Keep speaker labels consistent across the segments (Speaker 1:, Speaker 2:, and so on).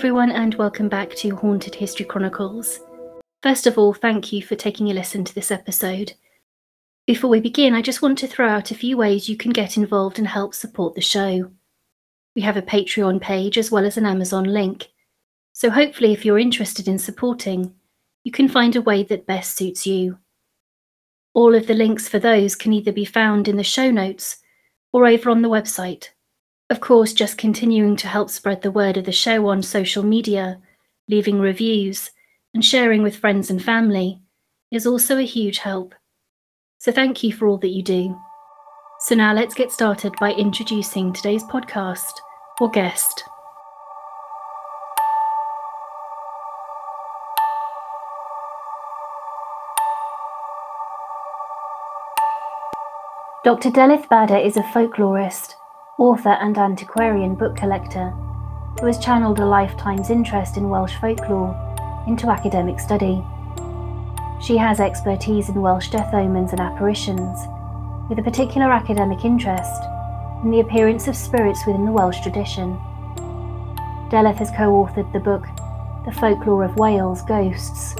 Speaker 1: Everyone, and welcome back to Haunted History Chronicles. First of all, thank you for taking a listen to this episode. Before we begin, I just want to throw out a few ways you can get involved and help support the show. We have a Patreon page as well as an Amazon link, so hopefully, if you're interested in supporting, you can find a way that best suits you. All of the links for those can either be found in the show notes or over on the website. Of course, just continuing to help spread the word of the show on social media, leaving reviews, and sharing with friends and family is also a huge help. So thank you for all that you do. So now let's get started by introducing today's podcast or guest. Dr. Delyth Badder is a folklorist, author, and antiquarian book collector who has channeled a lifetime's interest in Welsh folklore into academic study. She has expertise in Welsh death omens and apparitions, with a particular academic interest in the appearance of spirits within the Welsh tradition. Delyth has co authored the book The Folklore of Wales Ghosts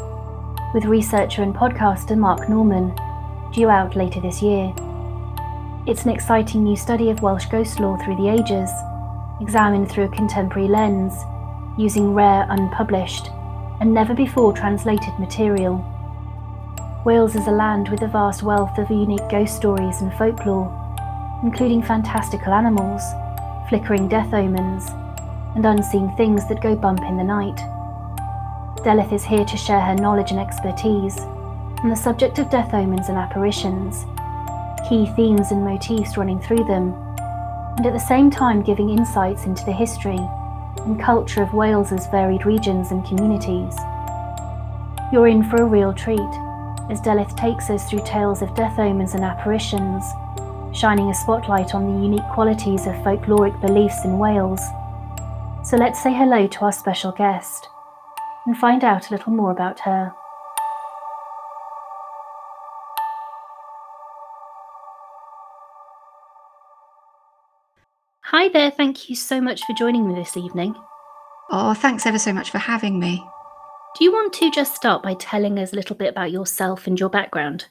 Speaker 1: with researcher and podcaster Mark Norman, due out later this year. It's an exciting new study of Welsh ghost lore through the ages, examined through a contemporary lens, using rare, unpublished, and never before translated material. Wales is a land with a vast wealth of unique ghost stories and folklore, including fantastical animals, flickering death omens, and unseen things that go bump in the night. Delyth is here to share her knowledge and expertise on the subject of death omens and apparitions key themes and motifs running through them, and at the same time giving insights into the history and culture of Wales's varied regions and communities. You're in for a real treat as Delyth takes us through tales of death omens and apparitions, shining a spotlight on the unique qualities of folkloric beliefs in Wales. So let's say hello to our special guest and find out a little more about her. Hi there, thank you so much for joining me this evening.
Speaker 2: Oh, thanks ever so much for having me.
Speaker 1: Do you want to just start by telling us a little bit about yourself and your background?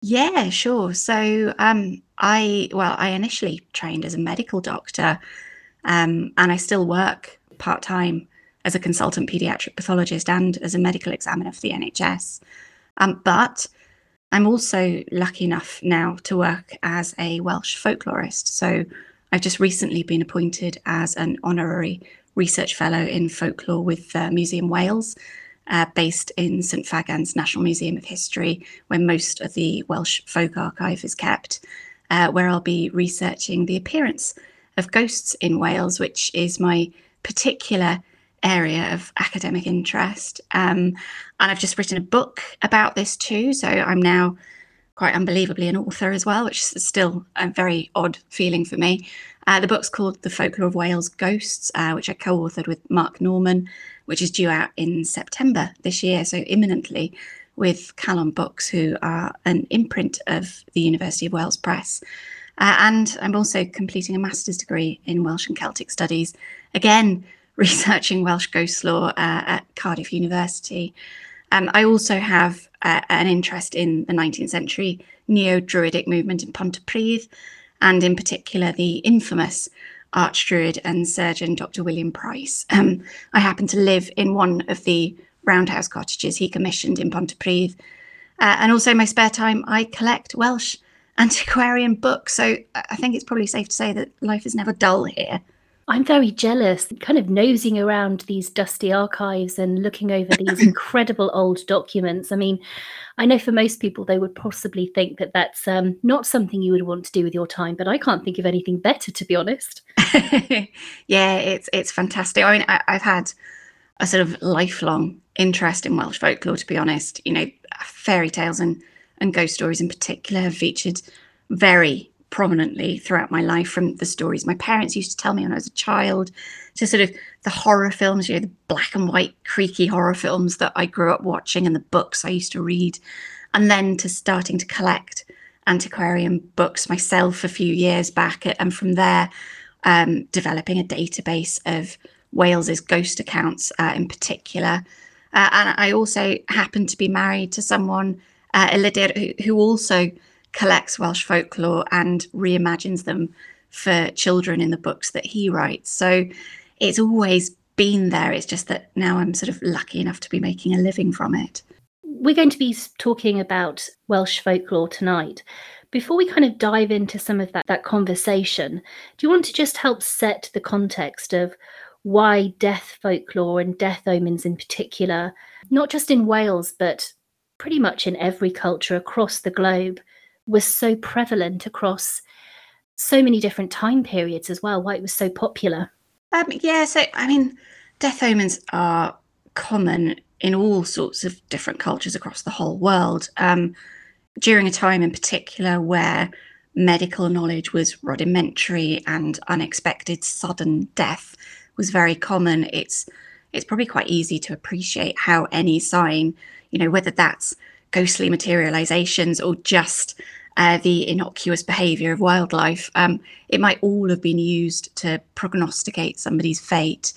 Speaker 2: Yeah, sure. So, um, I well, I initially trained as a medical doctor, um, and I still work part time as a consultant pediatric pathologist and as a medical examiner for the NHS. Um, but I'm also lucky enough now to work as a Welsh folklorist. So I've just recently been appointed as an honorary research fellow in folklore with uh, Museum Wales, uh, based in St Fagans National Museum of History, where most of the Welsh folk archive is kept, uh, where I'll be researching the appearance of ghosts in Wales, which is my particular area of academic interest. Um, and I've just written a book about this too. So I'm now quite unbelievably an author as well, which is still a very odd feeling for me. Uh, the book's called The Folklore of Wales Ghosts, uh, which I co authored with Mark Norman, which is due out in September this year, so imminently, with Calon Books, who are an imprint of the University of Wales Press. Uh, and I'm also completing a master's degree in Welsh and Celtic Studies, again, researching Welsh ghost lore uh, at Cardiff University. Um, I also have uh, an interest in the 19th century neo Druidic movement in Pontypridd, and in particular the infamous Archdruid and surgeon Dr. William Price. Um, I happen to live in one of the roundhouse cottages he commissioned in Pontypridd. Uh, and also, in my spare time, I collect Welsh antiquarian books. So I think it's probably safe to say that life is never dull here.
Speaker 1: I'm very jealous, kind of nosing around these dusty archives and looking over these incredible old documents. I mean, I know for most people they would possibly think that that's um, not something you would want to do with your time, but I can't think of anything better, to be honest.
Speaker 2: yeah, it's it's fantastic. I mean, I, I've had a sort of lifelong interest in Welsh folklore, to be honest. You know, fairy tales and and ghost stories in particular have featured very prominently throughout my life from the stories my parents used to tell me when I was a child to sort of the horror films, you know, the black and white creaky horror films that I grew up watching and the books I used to read, and then to starting to collect antiquarian books myself a few years back, and from there, um, developing a database of Wales's ghost accounts uh, in particular. Uh, and I also happened to be married to someone, uh, who, who also collects Welsh folklore and reimagines them for children in the books that he writes. So it's always been there. It's just that now I'm sort of lucky enough to be making a living from it.
Speaker 1: We're going to be talking about Welsh folklore tonight. Before we kind of dive into some of that, that conversation, do you want to just help set the context of why death folklore and death omens in particular, not just in Wales, but pretty much in every culture across the globe, was so prevalent across so many different time periods as well, why it was so popular?
Speaker 2: Um, yeah, so I mean, death omens are common in all sorts of different cultures across the whole world. Um, during a time in particular where medical knowledge was rudimentary and unexpected sudden death was very common, it's it's probably quite easy to appreciate how any sign, you know, whether that's ghostly materializations or just uh, the innocuous behavior of wildlife, um, it might all have been used to prognosticate somebody's fate.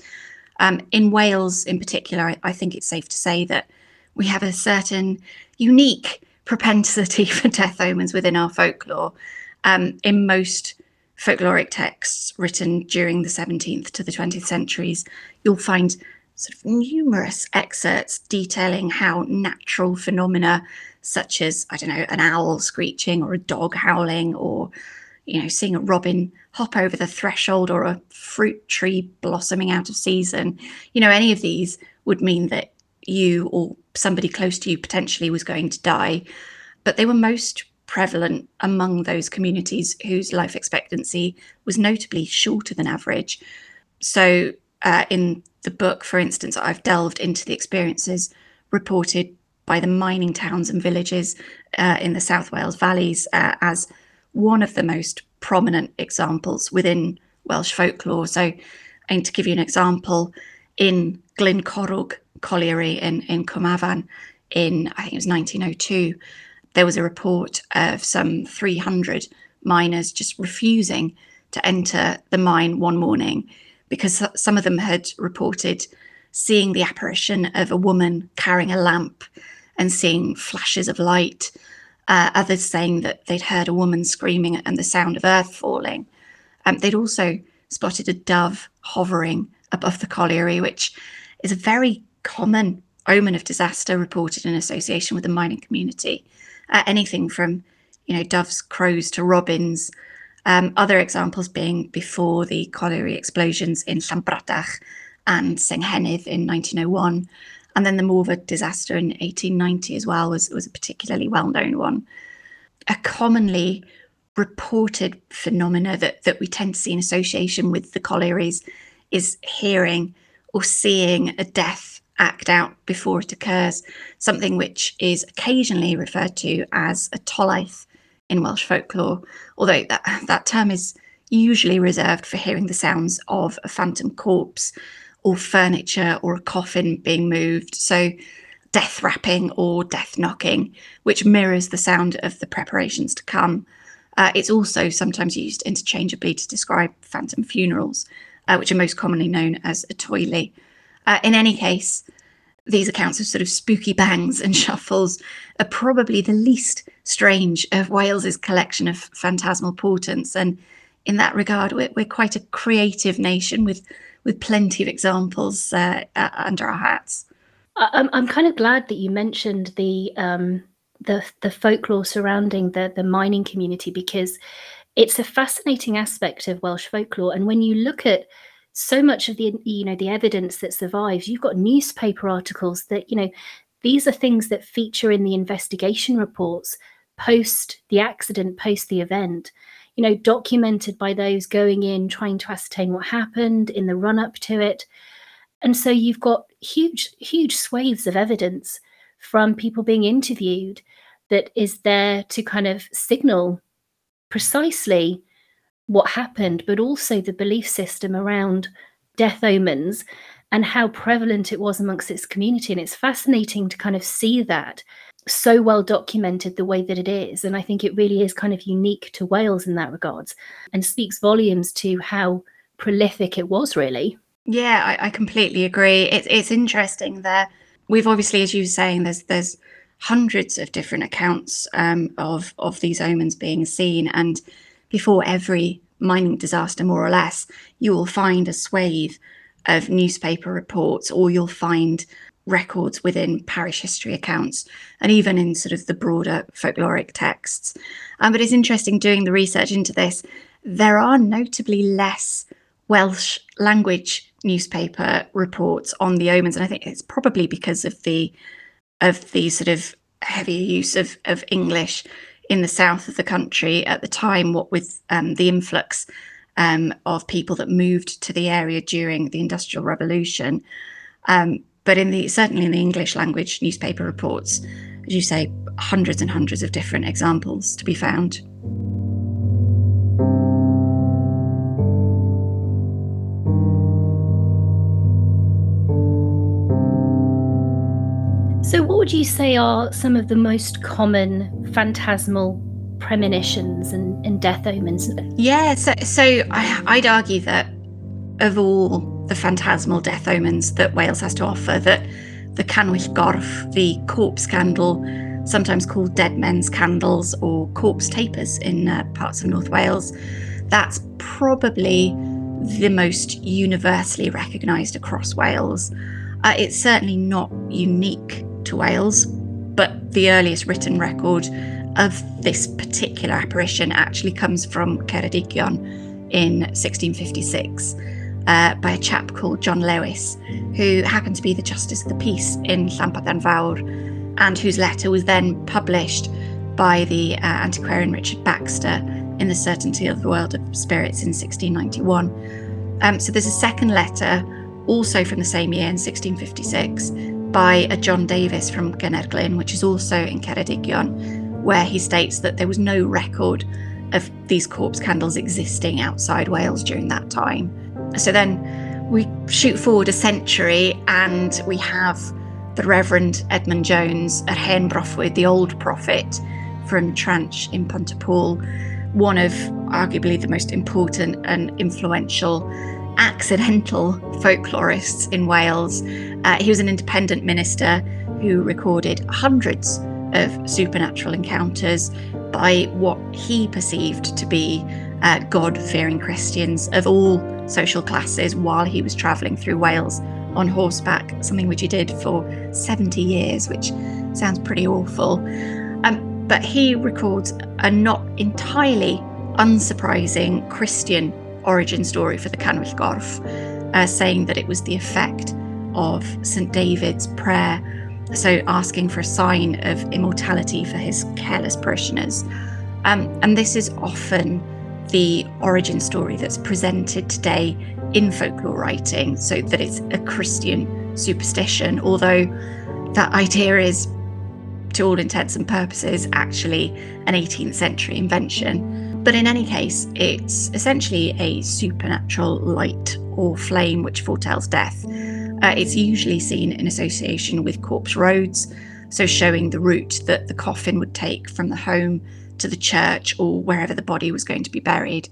Speaker 2: Um, in Wales, in particular, I, I, think it's safe to say that we have a certain unique propensity for death omens within our folklore. Um, in most folkloric texts written during the 17th to the 20th centuries, you'll find sort of numerous excerpts detailing how natural phenomena such as, I don't know, an owl screeching or a dog howling or, you know, seeing a robin hop over the threshold or a fruit tree blossoming out of season. You know, any of these would mean that you or somebody close to you potentially was going to die. But they were most prevalent among those communities whose life expectancy was notably shorter than average. So, uh, in the book, for instance, I've delved into the experiences reported by the mining towns and villages uh, in the South Wales valleys uh, as one of the most prominent examples within Welsh folklore. So, and to give you an example, in Glyncorwg colliery in, in Cwmavan in, I think it was 1902, there was a report of some 300 miners just refusing to enter the mine one morning because some of them had reported seeing the apparition of a woman carrying a lamp and seeing flashes of light. Uh, others saying that they'd heard a woman screaming and the sound of earth falling. Um, they'd also spotted a dove hovering above the colliery, which is a very common omen of disaster reported in association with the mining community. Uh, anything from, you know, doves, crows to robins. Um, other examples being before the colliery explosions in Llanbradach and Senghennydd in 1901, and then the Morfa disaster in 1890 as well was, was a particularly well known one. A commonly reported phenomena that, that we tend to see in association with the collieries is hearing or seeing a death act out before it occurs, something which is occasionally referred to as a tolaeth in Welsh folklore, although that, that term is usually reserved for hearing the sounds of a phantom corpse or furniture or a coffin being moved. So, death rapping or death knocking, which mirrors the sound of the preparations to come. Uh, it's also sometimes used interchangeably to describe phantom funerals, uh, which are most commonly known as a toili. Uh, in any case, these accounts of sort of spooky bangs and shuffles are probably the least strange of Wales's collection of phantasmal portents. And in that regard, we're, we're quite a creative nation with with plenty of examples uh, under our hats.
Speaker 1: I'm I'm kind of glad that you mentioned the um, the the folklore surrounding the the mining community because it's a fascinating aspect of Welsh folklore. And when you look at so much of the you know the evidence that survives, you've got newspaper articles that you know these are things that feature in the investigation reports post the accident, post the event you know, documented by those going in, trying to ascertain what happened in the run up to it. And so you've got huge, huge swathes of evidence from people being interviewed that is there to kind of signal precisely what happened, but also the belief system around death omens and how prevalent it was amongst its community. And it's fascinating to kind of see that so well documented the way that it is. And I think it really is kind of unique to Wales in that regards and speaks volumes to how prolific it was, really.
Speaker 2: Yeah, I, I completely agree. It's it's interesting there. We've obviously, as you were saying, there's there's hundreds of different accounts um, of of these omens being seen, and before every mining disaster, more or less, you will find a swathe of newspaper reports, or you'll find records within parish history accounts, and even in sort of the broader folkloric texts. Um, but it's interesting doing the research into this. There are notably less Welsh language newspaper reports on the omens, and I think it's probably because of the of the sort of heavier use of of English in the south of the country at the time. What with um, the influx um, of people that moved to the area during the Industrial Revolution, um, but in the certainly in the English language newspaper reports, as you say, hundreds and hundreds of different examples to be found.
Speaker 1: So, what would you say are some of the most common phantasmal premonitions and, and death omens?
Speaker 2: Yeah, so, so I, I'd argue that of all the phantasmal death omens that Wales has to offer, that the Canwyll Gorff, the corpse candle, sometimes called dead men's candles or corpse tapers in uh, parts of North Wales, that's probably the most universally recognised across Wales. Uh, it's certainly not unique to Wales, but the earliest written record of this particular apparition actually comes from Ceredigion in 1656 uh, by a chap called John Lewis, who happened to be the Justice of the Peace in Llanbadarn Fawr, and whose letter was then published by the uh, antiquarian Richard Baxter in The Certainty of the World of Spirits in 1691. Um, so there's a second letter, also from the same year in 1656, by a John Davis from Gynarglyn, which is also in Ceredigion, where he states that there was no record of these corpse candles existing outside Wales during that time. So then we shoot forward a century and we have the Reverend Edmund Jones at Hen Broffwyd, the old prophet from Tranch in Pontypool, one of arguably the most important and influential accidental folklorists in Wales. Uh, he was an independent minister who recorded hundreds of supernatural encounters by what he perceived to be uh, God fearing Christians of all social classes while he was travelling through Wales on horseback, something which he did for 70 years, which sounds pretty awful. Um, but he records a not entirely unsurprising Christian origin story for the Canwyll Gorff, uh, saying that it was the effect of St. David's prayer, so asking for a sign of immortality for his careless parishioners. Um, and this is often the origin story that's presented today in folklore writing, so that it's a Christian superstition, although that idea is, to all intents and purposes, actually an 18th century invention. But in any case, it's essentially a supernatural light or flame which foretells death. Uh, it's usually seen in association with corpse roads, so showing the route that the coffin would take from the home to the church or wherever the body was going to be buried.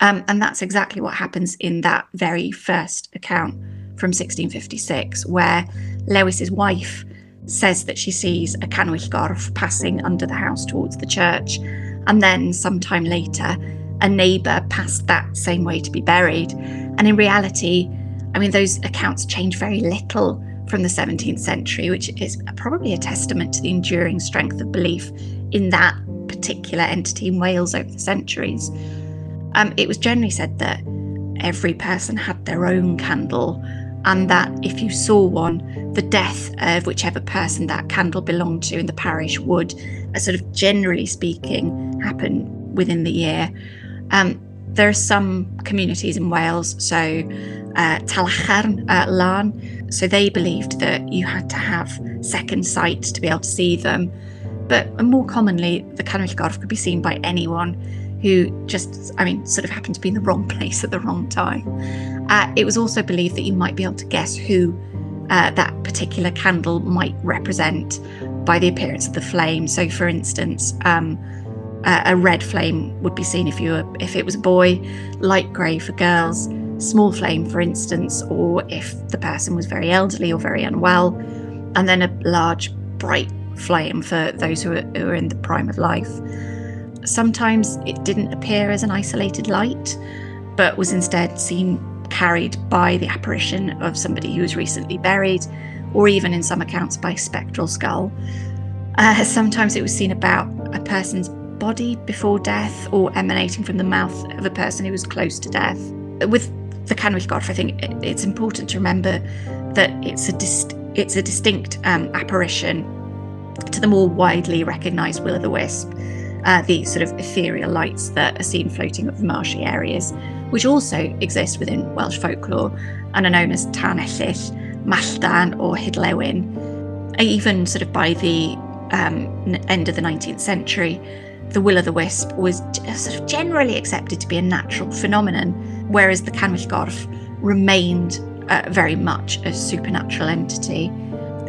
Speaker 2: Um, and that's exactly what happens in that very first account from 1656, where Lewis's wife says that she sees a Canwyll Gorff passing under the house towards the church. And then, sometime later, a neighbour passed that same way to be buried. And in reality, I mean, those accounts change very little from the 17th century, which is probably a testament to the enduring strength of belief in that particular entity in Wales over the centuries. Um, it was generally said that every person had their own candle, and that if you saw one, the death of whichever person that candle belonged to in the parish would, uh, sort of generally speaking, happen within the year. Um, there are some communities in Wales, so uh, Talacharn uh, Lan, so they believed that you had to have second sight to be able to see them. But more commonly, the Canwyll Gorff could be seen by anyone who just, I mean, sort of happened to be in the wrong place at the wrong time. Uh, it was also believed that you might be able to guess who uh, that particular candle might represent by the appearance of the flame. So, for instance, um, a red flame would be seen if you were if it was a boy, light grey for girls, small flame, for instance, or if the person was very elderly or very unwell, and then a large, bright flame for those who are, in the prime of life. Sometimes it didn't appear as an isolated light, but was instead seen carried by the apparition of somebody who was recently buried, or even in some accounts by spectral skull. Uh, sometimes it was seen about a person's body before death or emanating from the mouth of a person who was close to death. With the Canwyll I think it's important to remember that it's a it's a distinct um, apparition to the more widely recognised will o' the wisp, uh, the sort of ethereal lights that are seen floating over marshy areas, which also exist within Welsh folklore and are known as Tan Ellill, Malldan, or Hydlewyn. Even sort of by the um, end of the 19th century, the will o' the wisp was sort of generally accepted to be a natural phenomenon, whereas the Canwyll Gorff remained uh, very much a supernatural entity.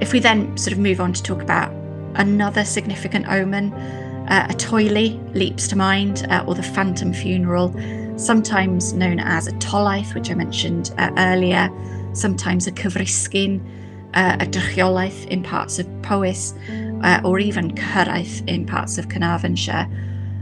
Speaker 2: If we then sort of move on to talk about another significant omen, uh, a toili leaps to mind, uh, or the phantom funeral, sometimes known as a tolaeth, which I mentioned uh, earlier, sometimes a cyfrisgyn, uh, a drychiolaeth in parts of Powys, uh, or even Cyrraeth in parts of Carnarvonshire.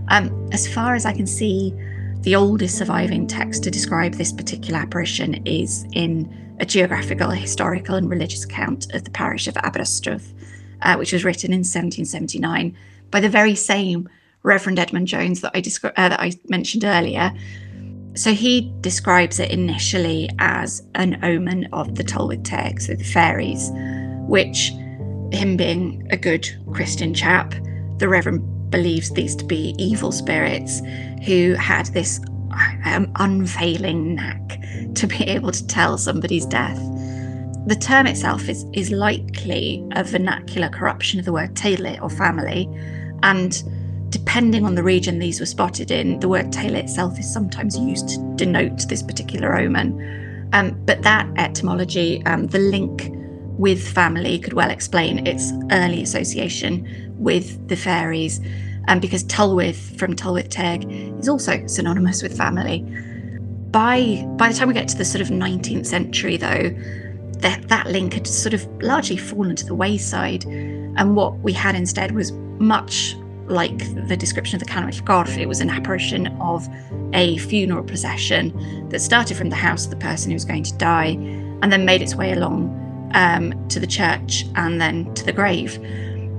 Speaker 2: Um, as far as I can see, the oldest surviving text to describe this particular apparition is in a geographical, historical, and religious account of the parish of Aberystruth, uh, which was written in 1779 by the very same Reverend Edmund Jones that I, descri- uh, that I mentioned earlier. So he describes it initially as an omen of the Tylwyth Teg, so the fairies, which him being a good Christian chap, the Reverend believes these to be evil spirits who had this um, unfailing knack to be able to tell somebody's death. The term itself is, is likely a vernacular corruption of the word teulu or family, and depending on the region these were spotted in, the word teulu itself is sometimes used to denote this particular omen. Um, but that etymology, um, the link with family could well explain its early association with the fairies, um, because Tylwyth from Tylwyth Teg is also synonymous with family. By by the time we get to the sort of 19th century, though, that that link had sort of largely fallen to the wayside, and what we had instead was much like the description of the Canwyll Gorff. It was an apparition of a funeral procession that started from the house of the person who was going to die, and then made its way along um, to the church and then to the grave.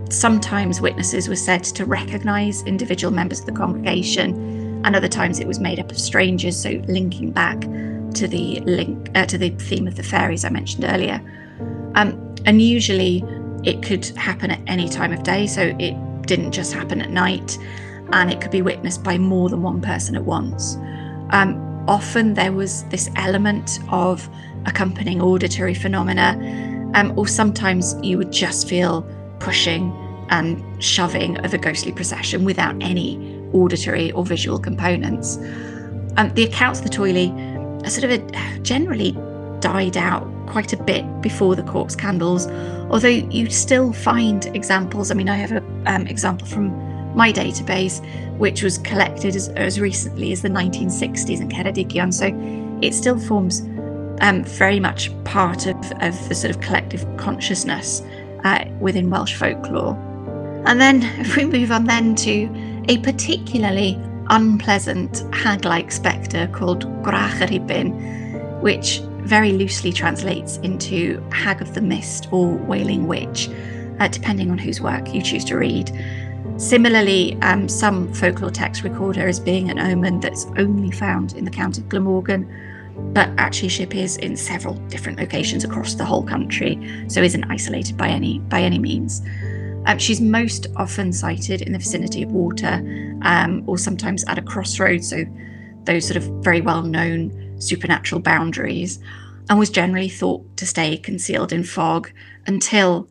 Speaker 2: Sometimes witnesses were said to recognise individual members of the congregation, and other times it was made up of strangers, so linking back to the link uh, to the theme of the fairies I mentioned earlier. Um, and usually it could happen at any time of day, so it didn't just happen at night, and it could be witnessed by more than one person at once. Um, often there was this element of accompanying auditory phenomena, um, or sometimes you would just feel pushing and shoving of a ghostly procession without any auditory or visual components. Um, the accounts of the toili are sort of a, generally died out quite a bit before the corpse candles, although you still find examples. I mean, I have an um, example from my database, which was collected as, as recently as the 1960s in Ceredigion, so it still forms um, very much part of, of the sort of collective consciousness uh, within Welsh folklore. And then, if we move on then to a particularly unpleasant hag like spectre called Gwrach which very loosely translates into Hag of the Mist or Wailing Witch, uh, depending on whose work you choose to read. Similarly, um, some folklore texts record her as being an omen that's only found in the County of Glamorgan, but actually she appears in several different locations across the whole country, so isn't isolated by any by any means. Um, she's most often sighted in the vicinity of water, um, or sometimes at a crossroads, so those sort of very well known supernatural boundaries, and was generally thought to stay concealed in fog until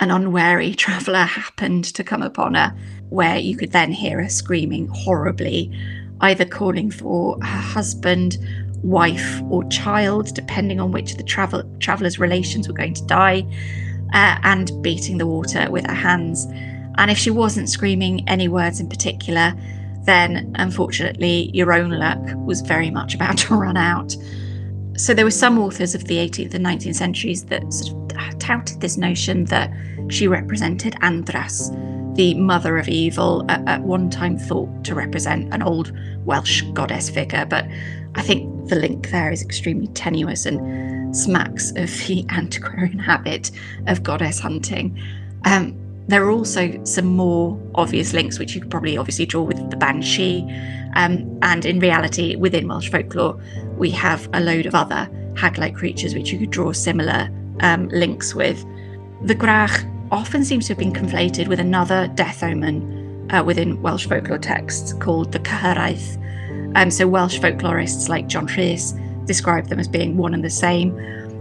Speaker 2: an unwary traveller happened to come upon her, where you could then hear her screaming horribly, either calling for her husband wife or child, depending on which the travel traveller's relations were going to die, uh, and beating the water with her hands. And if she wasn't screaming any words in particular, then unfortunately your own luck was very much about to run out. so there were some authors of the 18th and 19th centuries that sort of touted this notion that she represented Andras, the mother of evil, at, one time thought to represent an old Welsh goddess figure, but I think the link there is extremely tenuous and smacks of the antiquarian habit of goddess hunting. Um, there are also some more obvious links, which you could probably obviously draw with the banshee. Um, and in reality, within Welsh folklore, we have a load of other hag like creatures which you could draw similar um, links with. The Gwrach often seems to have been conflated with another death omen uh, within Welsh folklore texts called the Cyhyraeth. Um, so Welsh folklorists like John Rhys describe them as being one and the same.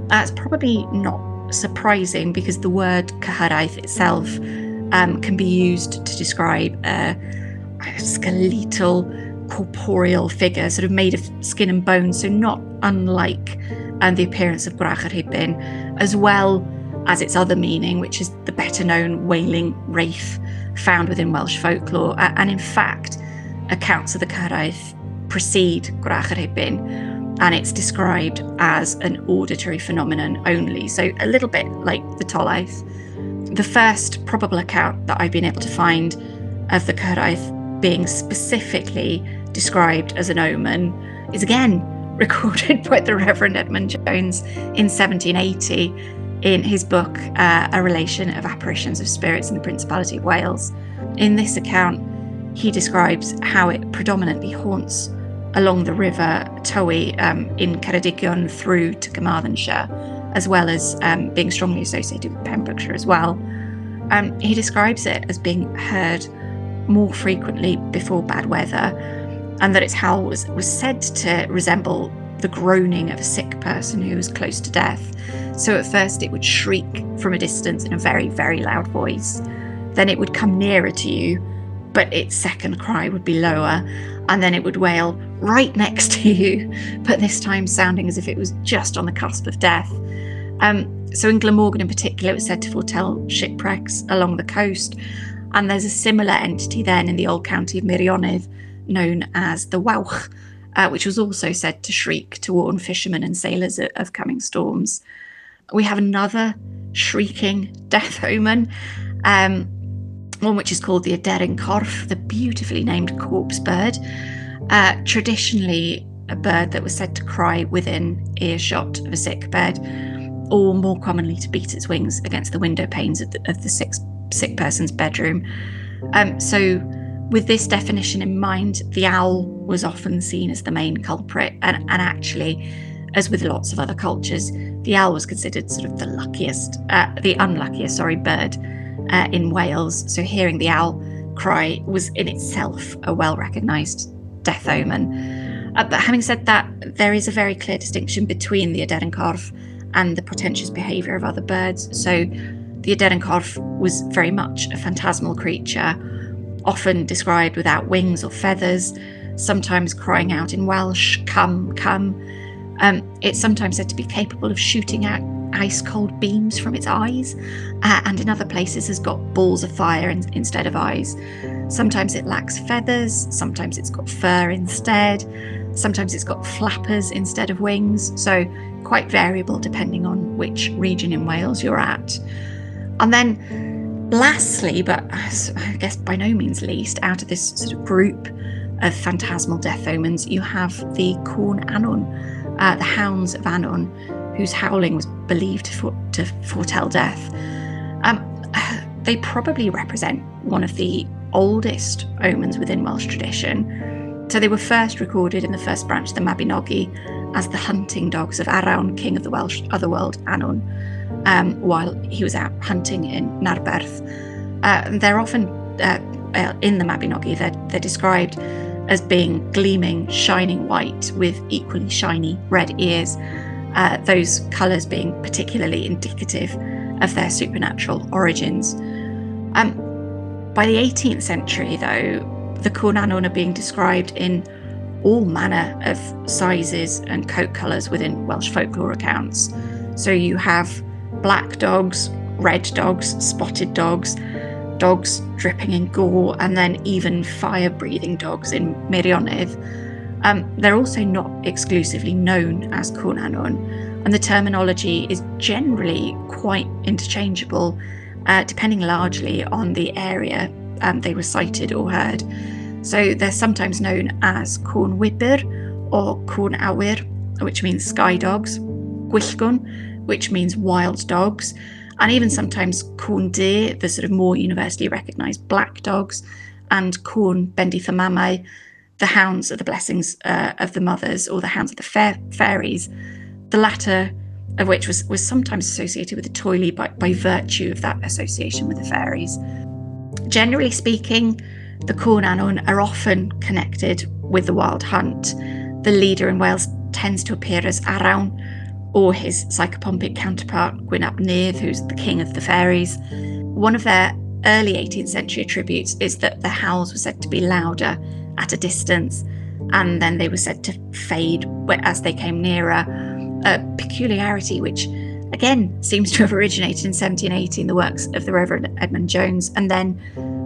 Speaker 2: That's probably not surprising because the word Cyhyraeth itself um, can be used to describe a, a skeletal, corporeal figure, sort of made of skin and bone, so not unlike um, the appearance of Gwrach yr as well as its other meaning, which is the better known wailing wraith found within Welsh folklore. And in fact, accounts of the Cyhyraeth precede Gwrach yr Rhibyn and it's described as an auditory phenomenon only, so a little bit like the Tolaeth. The first probable account that I've been able to find of the Cyhyraeth being specifically described as an omen is again recorded by the Reverend Edmund Jones in 1780 in his book uh, A Relation of Apparitions of Spirits in the Principality of Wales. In this account, he describes how it predominantly haunts along the river Towy um, in Ceredigion through to Carmarthenshire, as well as um, being strongly associated with Pembrokeshire as well. Um, he describes it as being heard more frequently before bad weather, and that its howl was, was said to resemble the groaning of a sick person who was close to death. So at first it would shriek from a distance in a very, very loud voice. Then it would come nearer to you, but its second cry would be lower, and then it would wail right next to you, but this time sounding as if it was just on the cusp of death. Um, so in Glamorgan in particular, it was said to foretell shipwrecks along the coast, and there's a similar entity then in the old county of Meirionnydd known as the Wawch, uh, which was also said to shriek to warn fishermen and sailors of, of coming storms. We have another shrieking death omen, um, one which is called the Aderyn Corff, the beautifully named corpse bird. Uh, traditionally, a bird that was said to cry within earshot of a sick bed, or more commonly to beat its wings against the window panes of the, of the sick, sick person's bedroom. Um, so, with this definition in mind, the owl was often seen as the main culprit, and, and actually, as with lots of other cultures, the owl was considered sort of the luckiest, uh, the unluckiest, sorry, bird uh, in Wales. So, hearing the owl cry was in itself a well recognised death omen. Uh, but having said that, there is a very clear distinction between the Aderyn Corff and the portentous behaviour of other birds. So the Aderyn Corff was very much a phantasmal creature, often described without wings or feathers, sometimes crying out in Welsh, come, come. Um, it's sometimes said to be capable of shooting out ice cold beams from its eyes, uh, and in other places has got balls of fire in, instead of eyes. Sometimes it lacks feathers, sometimes it's got fur instead, sometimes it's got flappers instead of wings, so quite variable depending on which region in Wales you're at. And then, lastly, but I guess by no means least, out of this sort of group of phantasmal death omens, you have the Cŵn Annwn, uh, the Hounds of Annwn, whose howling was believed to, to foretell death. Um, they probably represent one of the oldest omens within Welsh tradition. So they were first recorded in the first branch of the Mabinogi as the hunting dogs of Arawn, king of the Welsh otherworld, Annwn, um, while he was out hunting in Narberth. Uh, they're often uh, uh, in the Mabinogi, they're, they're described as being gleaming, shining white with equally shiny red ears, uh, those colours being particularly indicative of their supernatural origins. Um, by the 18th century, though, the Cŵn are being described in all manner of sizes and coat colours within Welsh folklore accounts. So you have black dogs, red dogs, spotted dogs, dogs dripping in gore, and then even fire breathing dogs in Meirionnydd. Um, they're also not exclusively known as Cŵn and the terminology is generally quite interchangeable, uh, depending largely on the area um, they were sighted or heard. So they're sometimes known as Cŵn or Cŵn Awyr, which means sky dogs, Gwyllgwn, which means wild dogs, and even sometimes Du, the sort of more universally recognised black dogs, and Cŵn Bendith Mamau, the hounds are the blessings uh, of the mothers or the hounds of the fa- fairies, the latter of which was, was sometimes associated with the Toili by, by virtue of that association with the fairies. Generally speaking, the Cŵn Annwn are often connected with the wild hunt. The leader in Wales tends to appear as Arawn, or his psychopompic counterpart, Gwyn ap Nudd, who's the king of the fairies. One of their early 18th century attributes is that the howls were said to be louder at a distance, and then they were said to fade as they came nearer. A peculiarity which, again, seems to have originated in 1780 in the works of the Reverend Edmund Jones, and then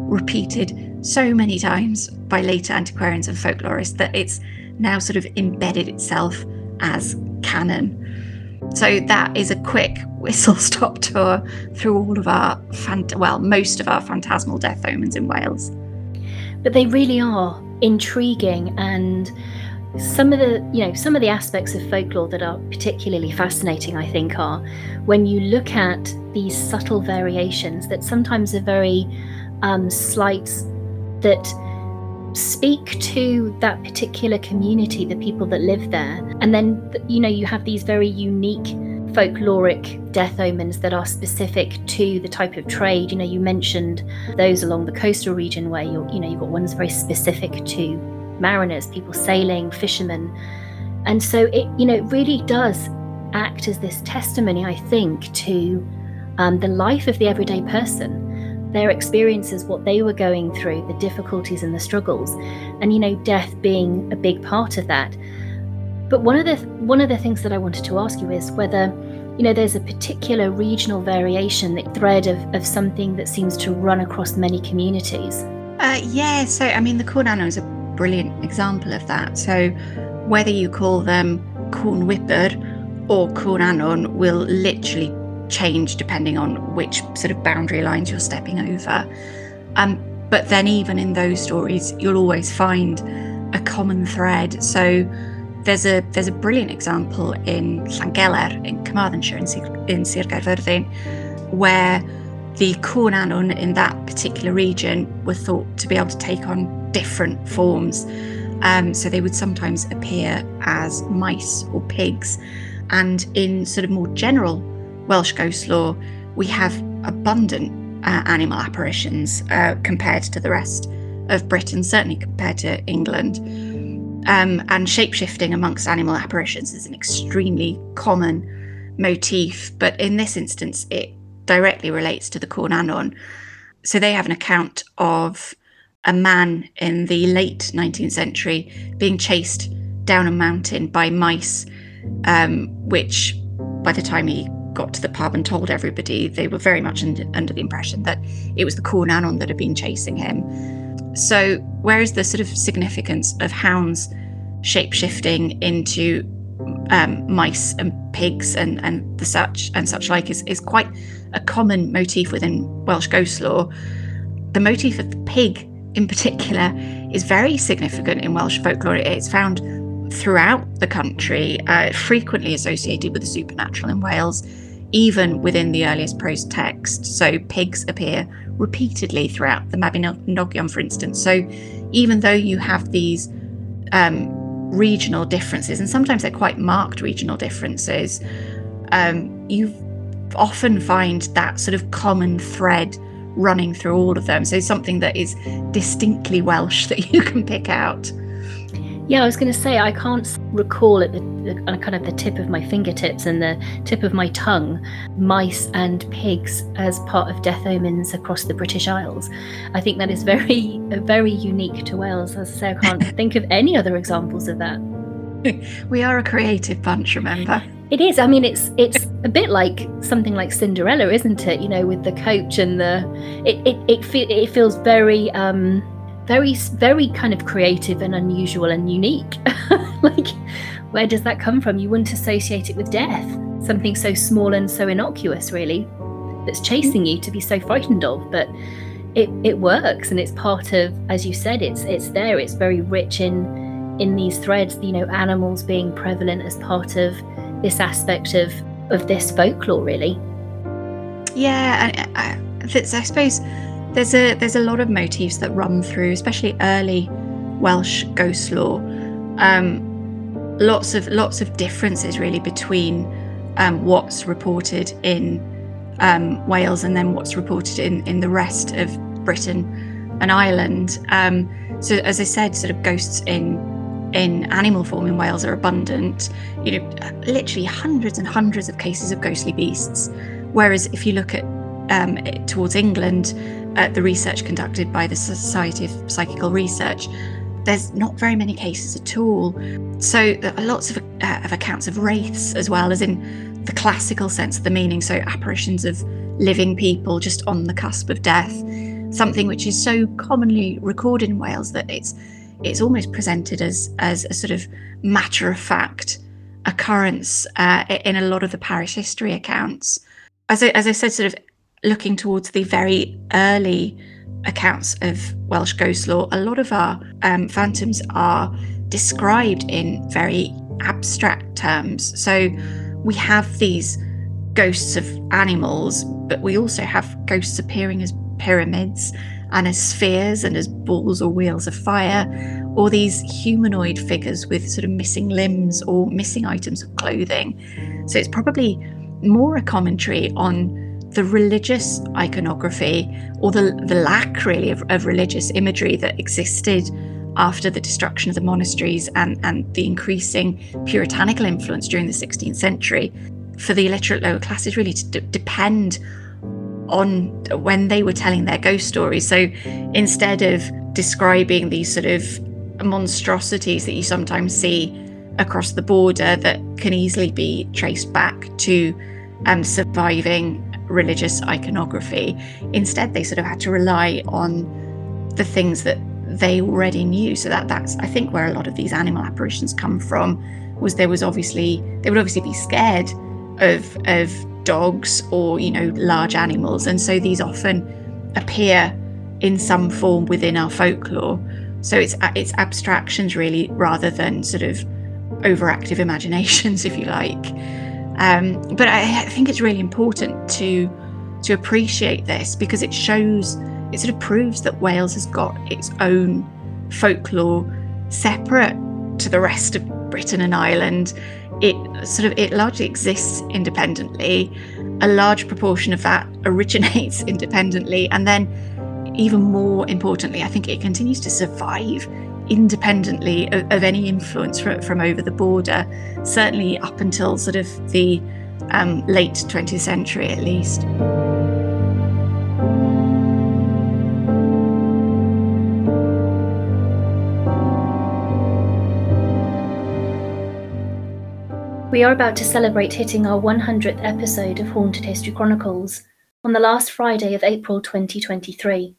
Speaker 2: repeated so many times by later antiquarians and folklorists that it's now sort of embedded itself as canon. So that is a quick whistle stop tour through all of our, fant- well, most of our phantasmal death omens in Wales.
Speaker 1: But they really are intriguing and some of the you know some of the aspects of folklore that are particularly fascinating i think are when you look at these subtle variations that sometimes are very um, slight that speak to that particular community the people that live there. And then you know you have these very unique folkloric death omens that are specific to the type of trade. You know, you mentioned those along the coastal region where you're, you know, you've got ones very specific to mariners, people sailing, fishermen. And so it, you know, it really does act as this testimony, I think, to um, the life of the everyday person, their experiences, what they were going through, the difficulties and the struggles, and you know, death being a big part of that. But one of the one of the things that I wanted to ask you is whether you know there's a particular regional variation, the thread of, of something that seems to run across many communities.
Speaker 2: Uh, yeah, so I mean the Annwn is a brilliant example of that. So whether you call them Wybr or Cŵn Annwn will literally change depending on which sort of boundary lines you're stepping over. Um, but then even in those stories, you'll always find a common thread. So there's a there's a brilliant example in Llangeler in Carmarthenshire in, Sir, in Sir Gaerfyrddin where the Cŵn Annwn in that particular region were thought to be able to take on different forms. Um, so they would sometimes appear as mice or pigs. And in sort of more general Welsh ghost lore, we have abundant uh, animal apparitions uh, compared to the rest of Britain, certainly compared to England. Um, and shapeshifting amongst animal apparitions is an extremely common motif, but in this instance, it directly relates to the Cŵn Annwn. So they have an account of a man in the late 19th century being chased down a mountain by mice, um, which by the time he got to the pub and told everybody, they were very much under, under the impression that it was the Cŵn Annwn that had been chasing him. So, where is the sort of significance of hounds shape shifting into um, mice and pigs and, and the such and such like is, is quite a common motif within Welsh ghost lore. The motif of the pig, in particular, is very significant in Welsh folklore. It's found throughout the country, uh, frequently associated with the supernatural in Wales, even within the earliest prose texts. So pigs appear repeatedly throughout the Mabinogion, for instance. So even though you have these um, regional differences, and sometimes they're quite marked regional differences, um, you often find that sort of common thread running through all of them. So something that is distinctly Welsh that you can pick out.
Speaker 1: Yeah, I was going to say I can't recall at the, the, kind of the tip of my fingertips and the tip of my tongue mice and pigs as part of death omens across the British Isles. I think that is very very unique to Wales. As I say, I can't think of any other examples of that.
Speaker 2: we are a creative bunch, remember?
Speaker 1: It is. I mean, it's it's a bit like something like Cinderella, isn't it? You know, with the coach and the it it it, fe- it feels very um very, very kind of creative and unusual and unique. like, where does that come from? You wouldn't associate it with death, something so small and so innocuous, really, that's chasing you to be so frightened of. But it, it works and it's part of, as you said, it's it's there. It's very rich in in these threads, you know, animals being prevalent as part of this aspect of of this folklore, really.
Speaker 2: Yeah, I, I, I suppose there's a there's a lot of motifs that run through, especially early Welsh ghost lore. Um, lots of lots of differences really between um, what's reported in um, Wales and then what's reported in in the rest of Britain and Ireland. Um, so as I said, sort of ghosts in in animal form in Wales are abundant. You know, literally hundreds and hundreds of cases of ghostly beasts. Whereas if you look at um, towards England, at the research conducted by the Society of Psychical Research, there's not very many cases at all. So there are lots of, uh, of accounts of wraiths as well as in the classical sense of the meaning. So apparitions of living people just on the cusp of death, something which is so commonly recorded in Wales that it's it's almost presented as as a sort of matter of fact occurrence uh, in a lot of the parish history accounts. As I, as I said, sort of looking towards the very early accounts of Welsh ghost lore, a lot of our um, phantoms are described in very abstract terms. So we have these ghosts of animals, but we also have ghosts appearing as pyramids and as spheres and as balls or wheels of fire, or these humanoid figures with sort of missing limbs or missing items of clothing. So it's probably more a commentary on the religious iconography or the, the lack really of, of religious imagery that existed after the destruction of the monasteries and, and the increasing puritanical influence during the 16th century for the illiterate lower classes really to d- depend on when they were telling their ghost stories. So instead of describing these sort of monstrosities that you sometimes see across the border that can easily be traced back to um, surviving religious iconography, instead they sort of had to rely on the things that they already knew. So that that's I think where a lot of these animal apparitions come from was there was obviously they would obviously be scared of of dogs or you know large animals. And so these often appear in some form within our folklore. So it's it's abstractions really rather than sort of overactive imaginations if you like um, but I, I think it's really important to to appreciate this because it shows it sort of proves that Wales has got its own folklore separate to the rest of Britain and Ireland. It sort of it largely exists independently. A large proportion of that originates independently. And then even more importantly i think it continues to survive independently of, of any influence from, from, over the border certainly up until sort of the um, late 20th century at least
Speaker 1: We are about to celebrate hitting our 100th episode of Haunted History Chronicles on the last Friday of April 2023.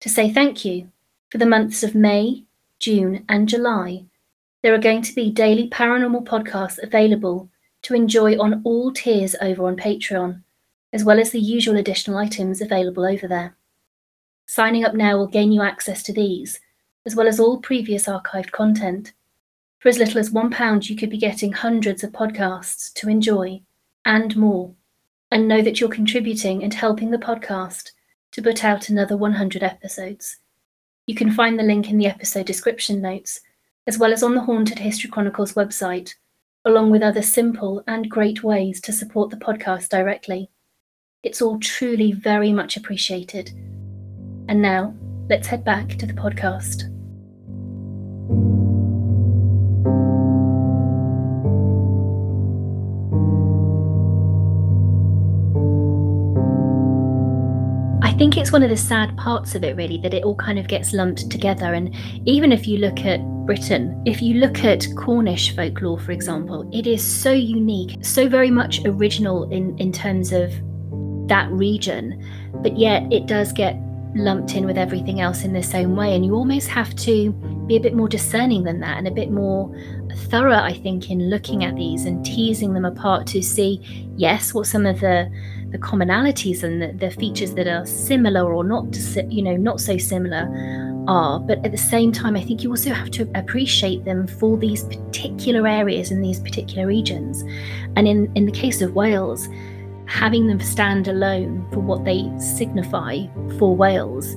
Speaker 1: To say thank you, for the months of May, June, and July, there are going to be daily paranormal podcasts available to enjoy on all tiers over on Patreon, as well as the usual additional items available over there. Signing up now will gain you access to these, as well as all previous archived content for as little as £1, you could be getting hundreds of podcasts to enjoy and more. And know that you're contributing and helping the podcast to put out another 100 episodes. You can find the link in the episode description notes, as well as on the Haunted History Chronicles website, along with other simple and great ways to support the podcast directly. It's all truly very much appreciated. And now, let's head back to the podcast. One of the sad parts of it, really, that it all kind of gets lumped together. And even if you look at Britain, if you look at Cornish folklore, for example, it is so unique, so very much original in, in terms of that region, but yet it does get lumped in with everything else in this same way. And you almost have to be a bit more discerning than that and a bit more thorough, I think, in looking at these and teasing them apart to see, yes, what some of the the commonalities and the, the features that are similar or not, you know, not so similar are. But at the same time, I think you also have to appreciate them for these particular areas in these particular regions. And in in the case of Wales, having them stand alone for what they signify for Wales,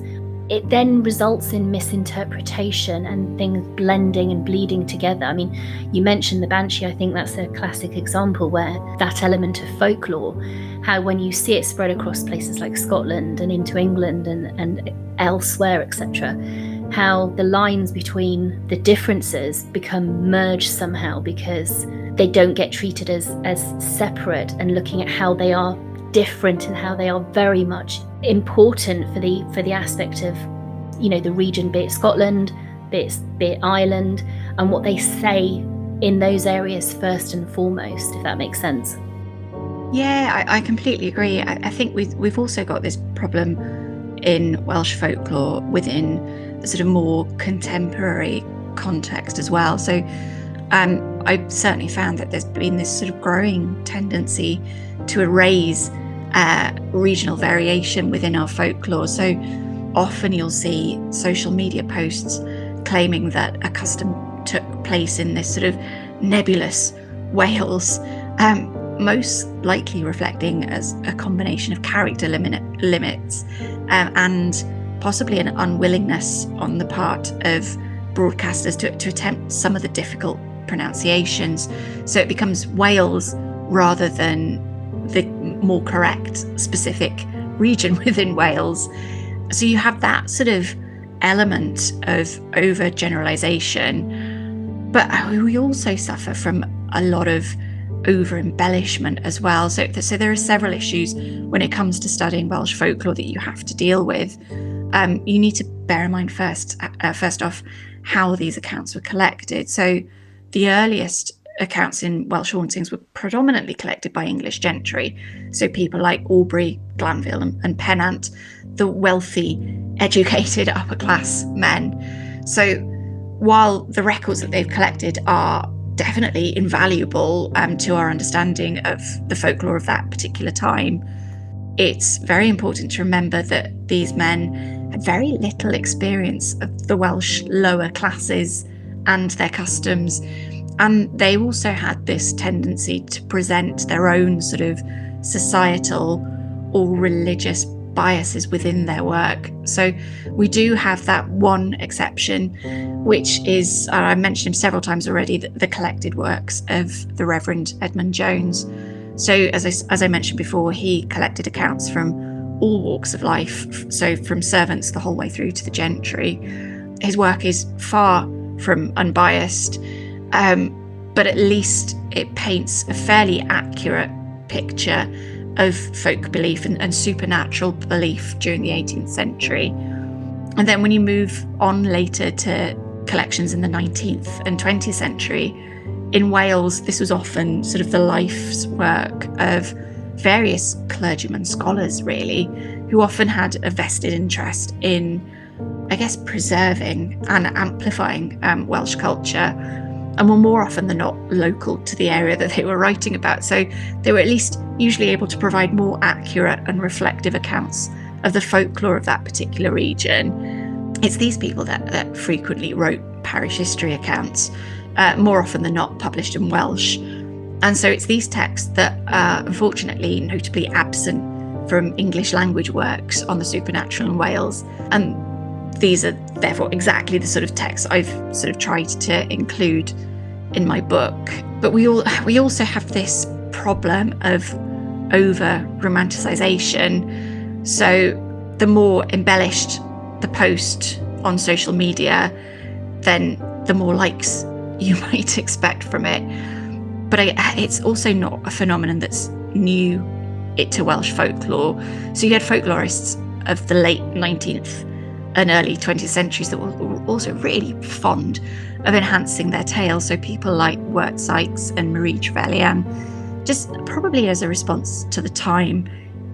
Speaker 1: it then results in misinterpretation and things blending and bleeding together. I mean, you mentioned the Banshee, I think that's a classic example where that element of folklore, how when you see it spread across places like Scotland and into England and, and elsewhere, etc., how the lines between the differences become merged somehow because they don't get treated as as separate and looking at how they are different and how they are very much important for the for the aspect of you know the region be it Scotland be it, be it Ireland and what they say in those areas first and foremost if that makes sense.
Speaker 2: Yeah I, I completely agree. I, I think we've, we've also got this problem in Welsh folklore within a sort of more contemporary context as well. So um, I've certainly found that there's been this sort of growing tendency to erase uh, regional variation within our folklore. So often you'll see social media posts claiming that a custom took place in this sort of nebulous Wales, um, most likely reflecting as a combination of character limit, limits um, and possibly an unwillingness on the part of broadcasters to, to attempt some of the difficult pronunciations. So it becomes Wales rather than the more correct specific region within Wales. So you have that sort of element of overgeneralization. But we also suffer from a lot of over embellishment as well. So, so there are several issues when it comes to studying Welsh folklore that you have to deal with. Um, you need to bear in mind first, uh, first off, how these accounts were collected. So the earliest accounts in Welsh hauntings were predominantly collected by English gentry, so people like Aubrey, Glanvill, and, and Pennant, the wealthy, educated upper class men. So while the records that they've collected are definitely invaluable um, to our understanding of the folklore of that particular time, it's very important to remember that these men had very little experience of the Welsh lower classes and their customs and they also had this tendency to present their own sort of societal or religious biases within their work. So we do have that one exception, which is, uh, I mentioned several times already, the, the, collected works of the Reverend Edmund Jones. So, as I, as I mentioned before, he collected accounts from all walks of life, so from servants the whole way through to the gentry. His work is far from unbiased um, but at least it paints a fairly accurate picture of folk belief and, and supernatural belief during the 18th century. And then when you move on later to collections in the 19th and 20th century, in Wales, this was often sort of the life's work of various clergymen, scholars, really, who often had a vested interest in, I guess, preserving and amplifying um, Welsh culture and were more often than not local to the area that they were writing about. So they were at least usually able to provide more accurate and reflective accounts of the folklore of that particular region. It's these people that, that frequently wrote parish history accounts, uh, more often than not published in Welsh. And so it's these texts that are unfortunately notably absent from English language works on the supernatural in Wales. And these are therefore exactly the sort of texts I've sort of tried to include in my book. But we all we also have this problem of over romanticization. So the more embellished the post on social media, then the more likes you might expect from it. But I, it's also not a phenomenon that's new it to Welsh folklore. So you had folklorists of the late 19th and early 20th centuries that were also really fond of enhancing their tales. So people like Wirt Sikes and Marie Trevelyan, just probably as a response to the time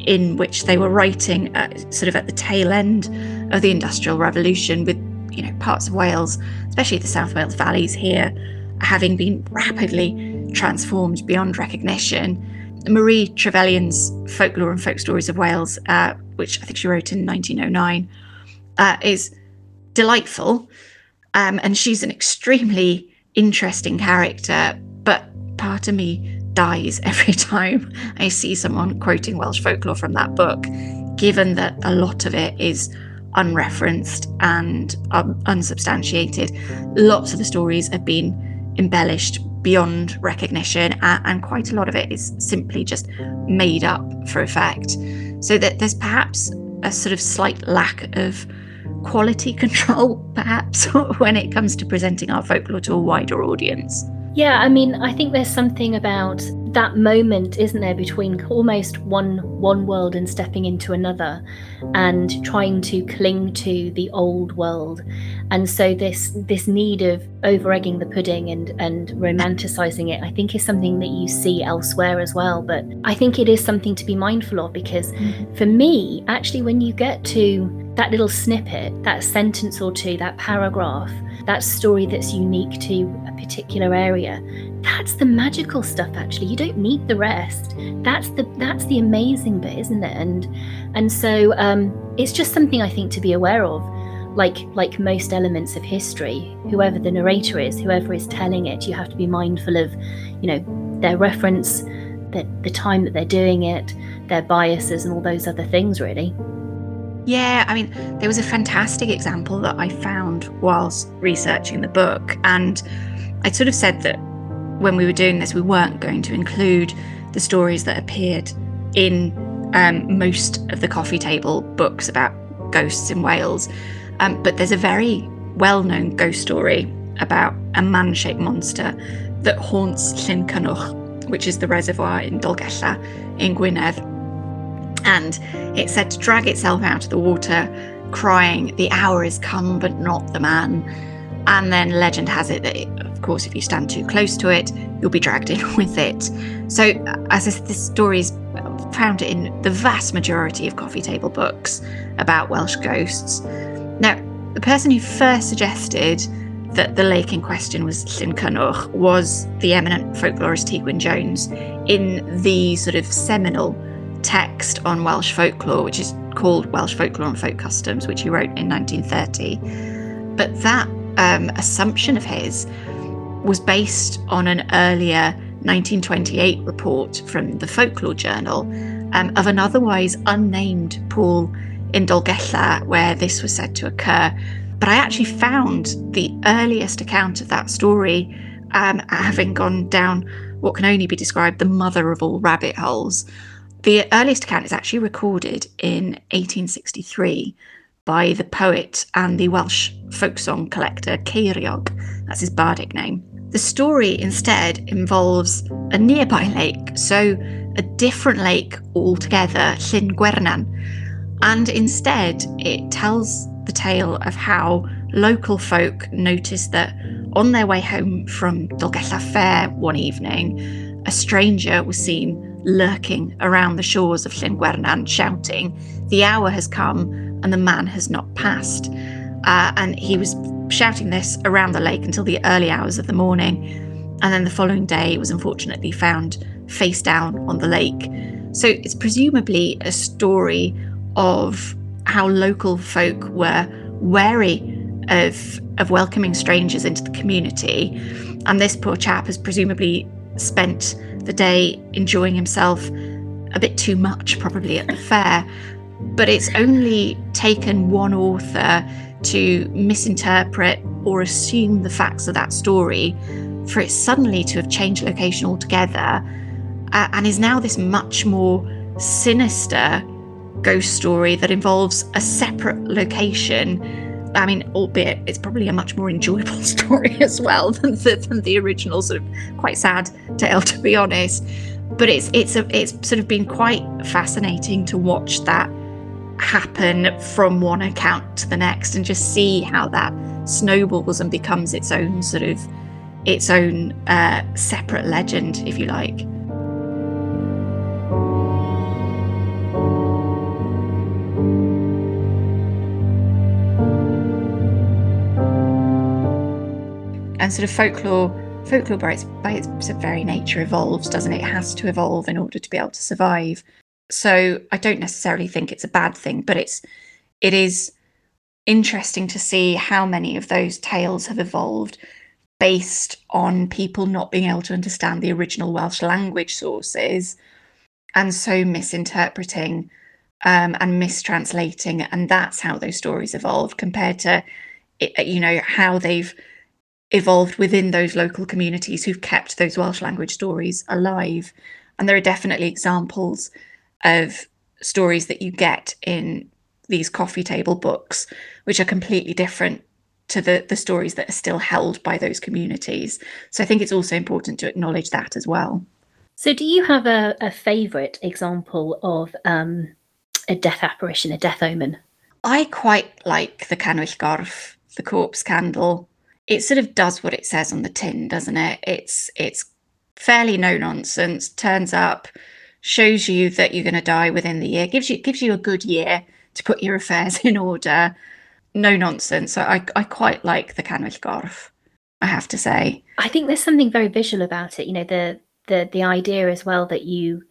Speaker 2: in which they were writing sort of at the tail end of the Industrial Revolution, with you know parts of Wales, especially the South Wales valleys here, having been rapidly transformed beyond recognition. Marie Trevelyan's Folklore and Folk Stories of Wales, uh, which I think she wrote in 1909, uh, is delightful. Um, and she's an extremely interesting character, but part of me dies every time I see someone quoting Welsh folklore from that book, given that a lot of it is unreferenced and um, unsubstantiated. Lots of the stories have been embellished beyond recognition, and, and quite a lot of it is simply just made up for effect. So that there's perhaps a sort of slight lack of quality control, perhaps, when it comes to presenting our folklore to a wider audience.
Speaker 1: Yeah, I mean, I think there's something about that moment, isn't there, between almost one one world and stepping into another, and trying to cling to the old world, and so this this need of over egging the pudding and and romanticizing it, I think, is something that you see elsewhere as well. But I think it is something to be mindful of because, mm-hmm. for me, actually, when you get to that little snippet, that sentence or two, that paragraph, that story that's unique to a particular area, that's the magical stuff actually. You don't need the rest. That's the that's the amazing bit, isn't it? And and so um, it's just something I think to be aware of. Like like most elements of history, whoever the narrator is, whoever is telling it, you have to be mindful of, you know, their reference, the, the time that they're doing it, their biases and all those other things really.
Speaker 2: Yeah, I mean, there was a fantastic example that I found whilst researching the book. And I sort of said that when we were doing this, we weren't going to include the stories that appeared in um, most of the coffee table books about ghosts in Wales. Um, but there's a very well known ghost story about a man shaped monster that haunts Llyn Cynnwch, which is the reservoir in Dolgella in Gwynedd and it said to drag itself out of the water, crying, The hour is come, but not the man. And then legend has it that, of course, if you stand too close to it, you'll be dragged in with it. So, uh, as I said, this story is found in the vast majority of coffee table books about Welsh ghosts. Now, the person who first suggested that the lake in question was Llyn Cynnwch was the eminent folklorist T. Gwynn Jones in the sort of seminal text on Welsh folklore, which is called Welsh Folklore and Folk Customs, which he wrote in 1930. But that um, assumption of his was based on an earlier 1928 report from the Folklore Journal um, of an otherwise unnamed pool in Dolgella where this was said to occur. But I actually found the earliest account of that story um, having gone down what can only be described the mother of all rabbit holes. The earliest account is actually recorded in 1863 by the poet and the Welsh folk song collector Ceiriog. That's his bardic name. The story instead involves a nearby lake, so a different lake altogether, Llyn Gwernan. And instead, it tells the tale of how local folk noticed that on their way home from Dolgella Fair one evening, a stranger was seen lurking around the shores of Llyn Gwernan, shouting, The hour has come and the man has not passed. Uh, and he was shouting this around the lake until the early hours of the morning. And then the following day, was unfortunately found face down on the lake. So it's presumably a story of how local folk were wary of, of welcoming strangers into the community. And this poor chap has presumably spent the day enjoying himself a bit too much, probably at the fair. But it's only taken one author to misinterpret or assume the facts of that story for it suddenly to have changed location altogether uh, and is now this much more sinister ghost story that involves a separate location I mean, albeit it's probably a much more enjoyable story as well than the, than the original sort of quite sad tale, to be honest. But it's it's a, it's sort of been quite fascinating to watch that happen from one account to the next and just see how that snowballs and becomes its own sort of its own uh, separate legend, if you like. And sort of folklore, folklore by its by its very nature evolves, doesn't it? It has to evolve in order to be able to survive so i don't necessarily think it's a bad thing but it's it is interesting to see how many of those tales have evolved based on people not being able to understand the original welsh language sources and so misinterpreting um, and mistranslating and that's how those stories evolved compared to you know how they've evolved within those local communities who've kept those Welsh language stories alive. And there are definitely examples of stories that you get in these coffee table books, which are completely different to the, the stories that are still held by those communities. So I think it's also important to acknowledge that as well.
Speaker 1: So, do you have a, a favourite example of um, a death apparition, a death omen?
Speaker 2: I quite like the Canwyll the corpse candle it sort of does what it says on the tin, doesn't it? It's it's fairly no nonsense. Turns up, shows you that you're going to die within the year, gives you gives you a good year to put your affairs in order. No nonsense. I I quite like the Canwyll Gorff. I have to say.
Speaker 1: I think there's something very visual about it. You know, the the the idea as well that you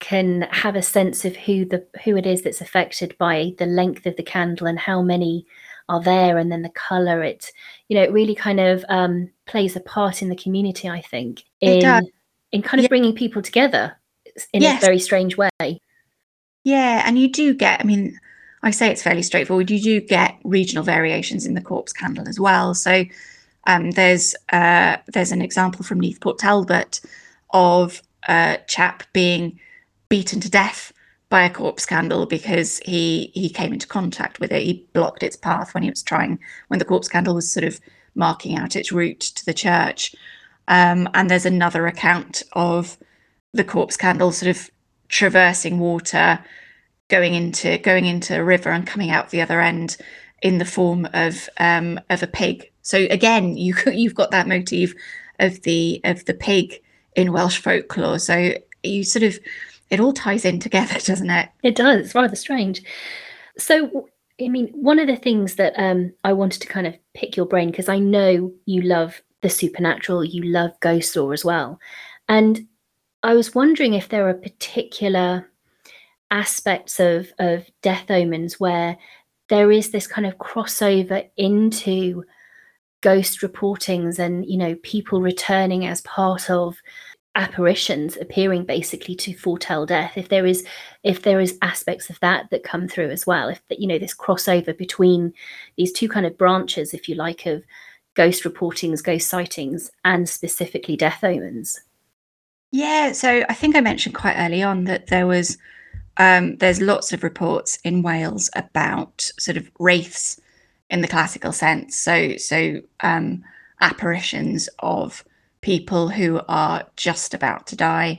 Speaker 1: can have a sense of who the who it is that's affected by the length of the candle and how many are there and then the color it you know it really kind of um, plays a part in the community i think in in kind of yeah. bringing people together in yes. a very strange way
Speaker 2: yeah and you do get i mean i say it's fairly straightforward you do get regional variations in the corpse candle as well so um, there's uh, there's an example from Neath Port Talbot of a chap being beaten to death by a corpse candle because he he came into contact with it. He blocked its path when he was trying when the corpse candle was sort of marking out its route to the church. Um, and there's another account of the corpse candle sort of traversing water, going into going into a river and coming out the other end in the form of um, of a pig. So again, you you've got that motif of the of the pig in Welsh folklore. So you sort of it all ties in together, doesn't it?
Speaker 1: It does. It's rather strange. So, I mean, one of the things that um, I wanted to kind of pick your brain because I know you love the supernatural, you love ghost lore as well, and I was wondering if there are particular aspects of of death omens where there is this kind of crossover into ghost reportings and you know people returning as part of apparitions appearing basically to foretell death if there is if there is aspects of that that come through as well if you know this crossover between these two kind of branches if you like of ghost reportings ghost sightings and specifically death omens
Speaker 2: yeah so i think i mentioned quite early on that there was um, there's lots of reports in wales about sort of wraiths in the classical sense so so um, apparitions of people who are just about to die.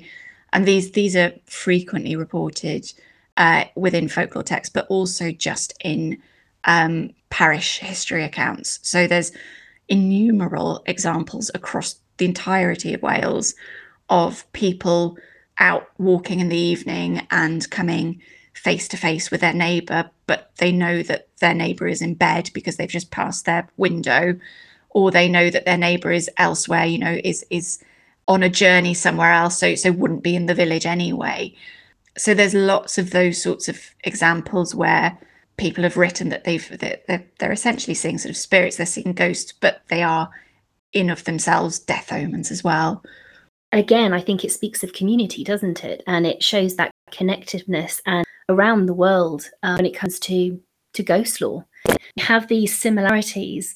Speaker 2: And these these are frequently reported uh, within folklore texts, but also just in um, parish history accounts. So there's innumerable examples across the entirety of Wales of people out walking in the evening and coming face to face with their neighbour, but they know that their neighbour is in bed because they've just passed their window or they know that their neighbor is elsewhere you know is is on a journey somewhere else so so wouldn't be in the village anyway. So there's lots of those sorts of examples where people have written that they've they're, they're essentially seeing sort of spirits they're seeing ghosts but they are in of themselves death omens as well
Speaker 1: again i think it speaks of community doesn't it and it shows that connectiveness and around the world uh, when it comes to to ghost lore have these similarities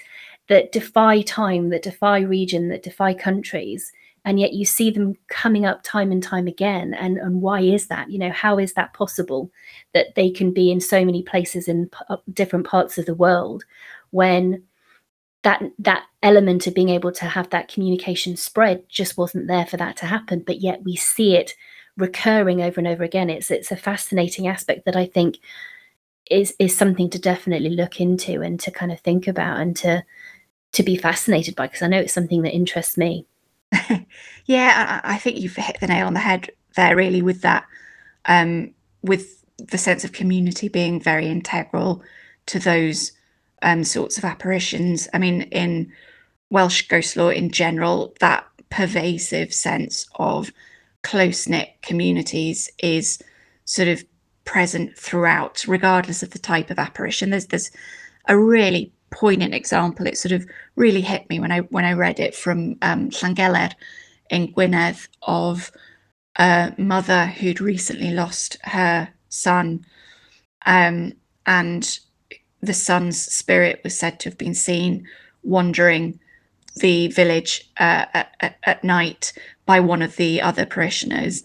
Speaker 1: that defy time, that defy region, that defy countries. And yet you see them coming up time and time again. And, and why is that? You know, how is that possible that they can be in so many places in p- uh, different parts of the world when that that element of being able to have that communication spread just wasn't there for that to happen but yet we see it recurring over and over again it's it's a fascinating aspect that i think is is something to definitely look into and to kind of think about and to to be fascinated by because I know it's something that interests me.
Speaker 2: yeah, I, I, think you've hit the nail on the head there, really, with that, um, with the sense of community being very integral to those um, sorts of apparitions. I mean, in Welsh ghost lore in general, that pervasive sense of close knit communities is sort of present throughout, regardless of the type of apparition. There's there's a really poignant example. It sort of really hit me when I when I read it from um, Llangeler in Gwynedd of a mother who'd recently lost her son, um, and the son's spirit was said to have been seen wandering the village uh, at, at night by one of the other parishioners.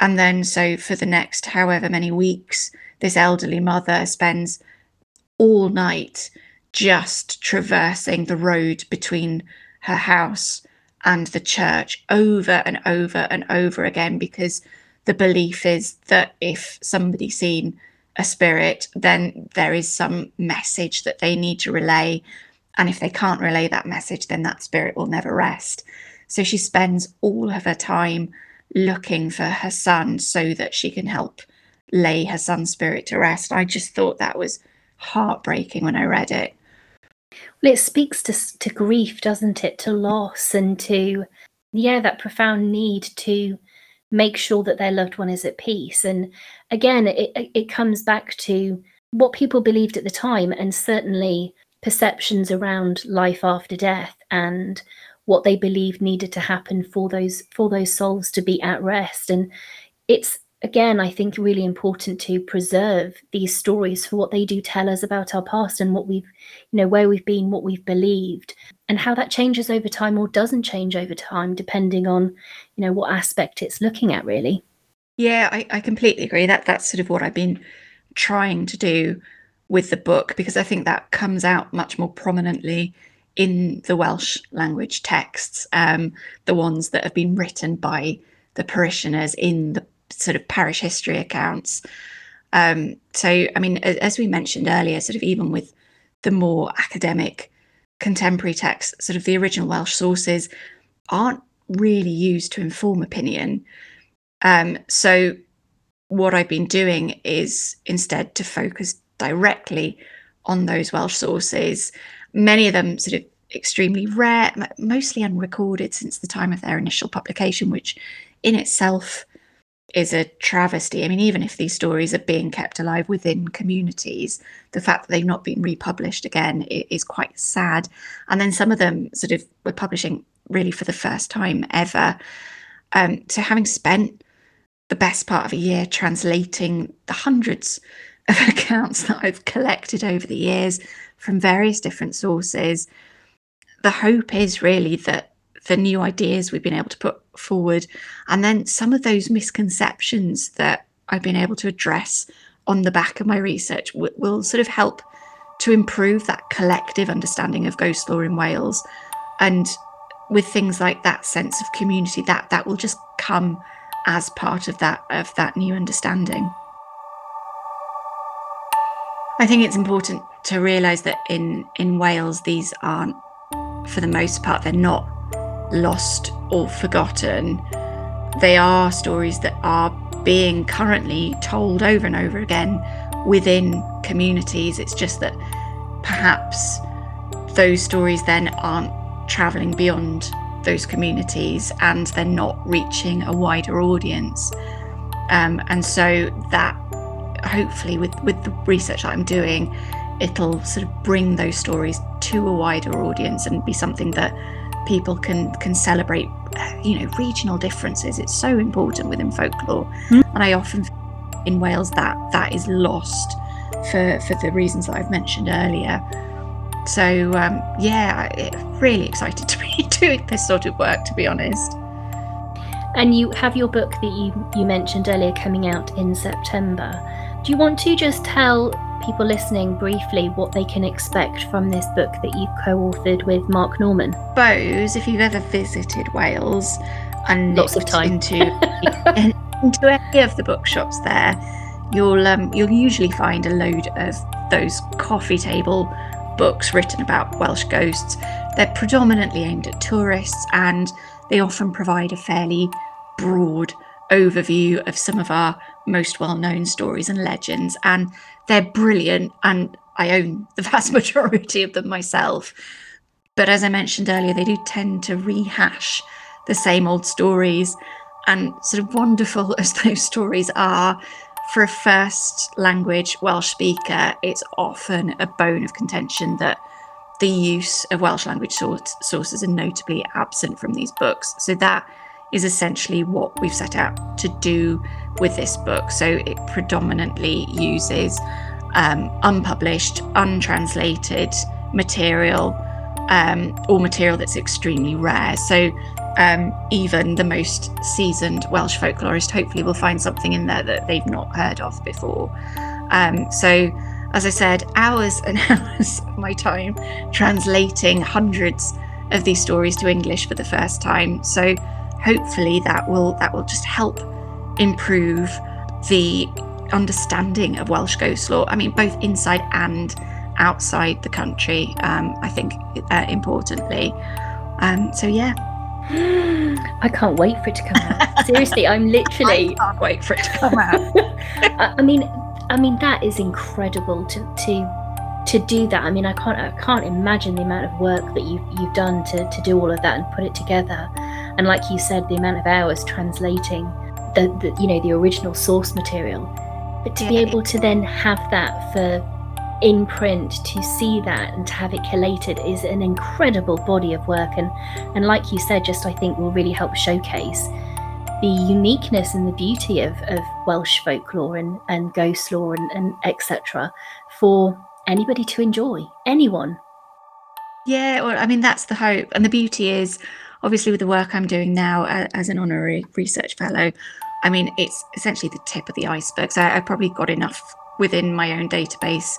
Speaker 2: And then, so for the next however many weeks, this elderly mother spends all night just traversing the road between her house and the church over and over and over again because the belief is that if somebody's seen a spirit, then there is some message that they need to relay. And if they can't relay that message, then that spirit will never rest. So she spends all of her time looking for her son so that she can help lay her son's spirit to rest. I just thought that was heartbreaking when I read it.
Speaker 1: Well, it speaks to, to grief, doesn't it? To loss and to, yeah, that profound need to make sure that their loved one is at peace. And again, it, it comes back to what people believed at the time and certainly perceptions around life after death and what they believed needed to happen for those for those souls to be at rest and it's again i think really important to preserve these stories for what they do tell us about our past and what we've you know where we've been what we've believed and how that changes over time or doesn't change over time depending on you know what aspect it's looking at really.
Speaker 2: Yeah i, I completely agree. That that's sort of what i've been trying to do with the book because i think that comes out much more prominently in the Welsh language texts, um, the ones that have been written by the parishioners in the sort of parish history accounts. Um, so, I mean, as we mentioned earlier, sort of even with the more academic contemporary texts, sort of the original Welsh sources aren't really used to inform opinion. Um, so, what I've been doing is instead to focus directly on those Welsh sources many of them sort of extremely rare, mostly unrecorded since the time of their initial publication, which in itself is a travesty. I mean, even if these stories are being kept alive within communities, the fact that they've not been republished again is quite sad. And then some of them sort of were publishing really for the first time ever. Um, so, having spent the best part of a year translating the hundreds of accounts that I've collected over the years, from various different sources. The hope is really that the new ideas we've been able to put forward, and then some of those misconceptions that I've been able to address on the back of my research w- will sort of help to improve that collective understanding of ghost lore in Wales. And with things like that sense of community, that that will just come as part of that of that new understanding. I think it's important to realise that in in Wales these aren't, for the most part, they're not lost or forgotten. They are stories that are being currently told over and over again within communities. It's just that perhaps those stories then aren't travelling beyond those communities and they're not reaching a wider audience. Um, and so that hopefully with with the research that I'm doing, it'll sort of bring those stories to a wider audience and be something that people can can celebrate. You know, regional differences. It's so important within folklore, mm. and I often in Wales that that is lost for for the reasons that I've mentioned earlier. So um, yeah, really excited to be doing this sort of work. To be honest.
Speaker 1: And you have your book that you you mentioned earlier coming out in September. Do you want to just tell people listening briefly what they can expect from this book that you've co authored with Mark Norman?
Speaker 2: Suppose if you've ever visited Wales and
Speaker 1: lots of time
Speaker 2: into, into any of the bookshops there, you'll um, you'll usually find a load of those coffee table books written about Welsh ghosts. They're predominantly aimed at tourists and they often provide a fairly broad overview of some of our most well known stories and legends. And they're brilliant. And I own the vast majority of them myself. But as I mentioned earlier, they do tend to rehash the same old stories. And sort of wonderful as those stories are, for a first language Welsh speaker, it's often a bone of contention that the use of Welsh language sources are notably absent from these books. So that is essentially what we've set out to do with this book. So it predominantly uses um, unpublished, untranslated material um, or material that's extremely rare. So um, even the most seasoned Welsh folklorist hopefully will find something in there that they've not heard of before. Um, so, as I said, hours and hours of my time translating hundreds of these stories to English for the first time. So, hopefully, that will that will just help improve the understanding of Welsh ghost lore. I mean, both inside and outside the country. Um, I think uh, importantly. Um, so yeah.
Speaker 1: I can't wait for it to come out. Seriously, I'm literally.
Speaker 2: I can't wait for it to come out.
Speaker 1: I mean, I mean that is incredible to to to do that. I mean, I can't I can't imagine the amount of work that you've you've done to to do all of that and put it together. And like you said, the amount of hours translating the, the you know the original source material, but to yeah. be able to then have that for in print to see that and to have it collated is an incredible body of work. And and like you said just i think will really help showcase the uniqueness and the beauty of, of welsh folklore and, and ghost lore and, and etc for anybody to enjoy anyone.
Speaker 2: Yeah well i mean that's the hope. And the beauty is obviously with the work i'm doing now as an honorary research fellow i mean it's essentially the tip of the iceberg so i probably got enough within my own database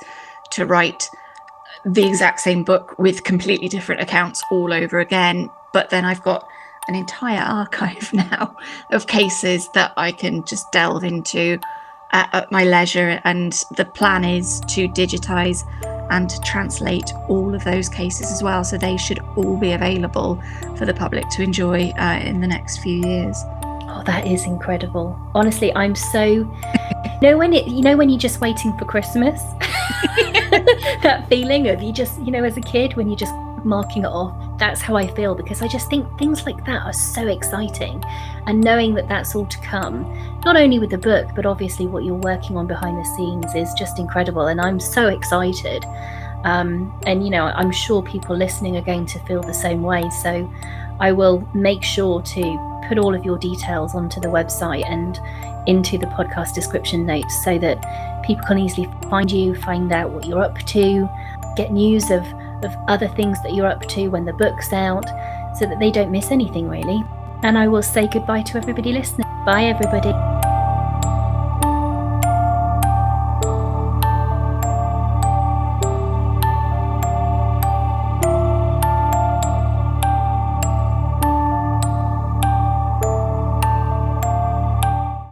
Speaker 2: to write the exact same book with completely different accounts all over again. But then I've got an entire archive now of cases that I can just delve into at, at my leisure. And the plan is to digitize and to translate all of those cases as well. So they should all be available for the public to enjoy uh, in the next few years.
Speaker 1: Oh, that is incredible. Honestly, I'm so. you know when it. You know when you're just waiting for Christmas. that feeling of you just, you know, as a kid when you're just marking it off. That's how I feel because I just think things like that are so exciting. And knowing that that's all to come, not only with the book, but obviously what you're working on behind the scenes is just incredible. And I'm so excited. Um, and, you know, I'm sure people listening are going to feel the same way. So I will make sure to put all of your details onto the website and into the podcast description notes so that people can easily find you, find out what you're up to, get news of, of other things that you're up to when the book's out, so that they don't miss anything really. And I will say goodbye to everybody listening. Bye, everybody.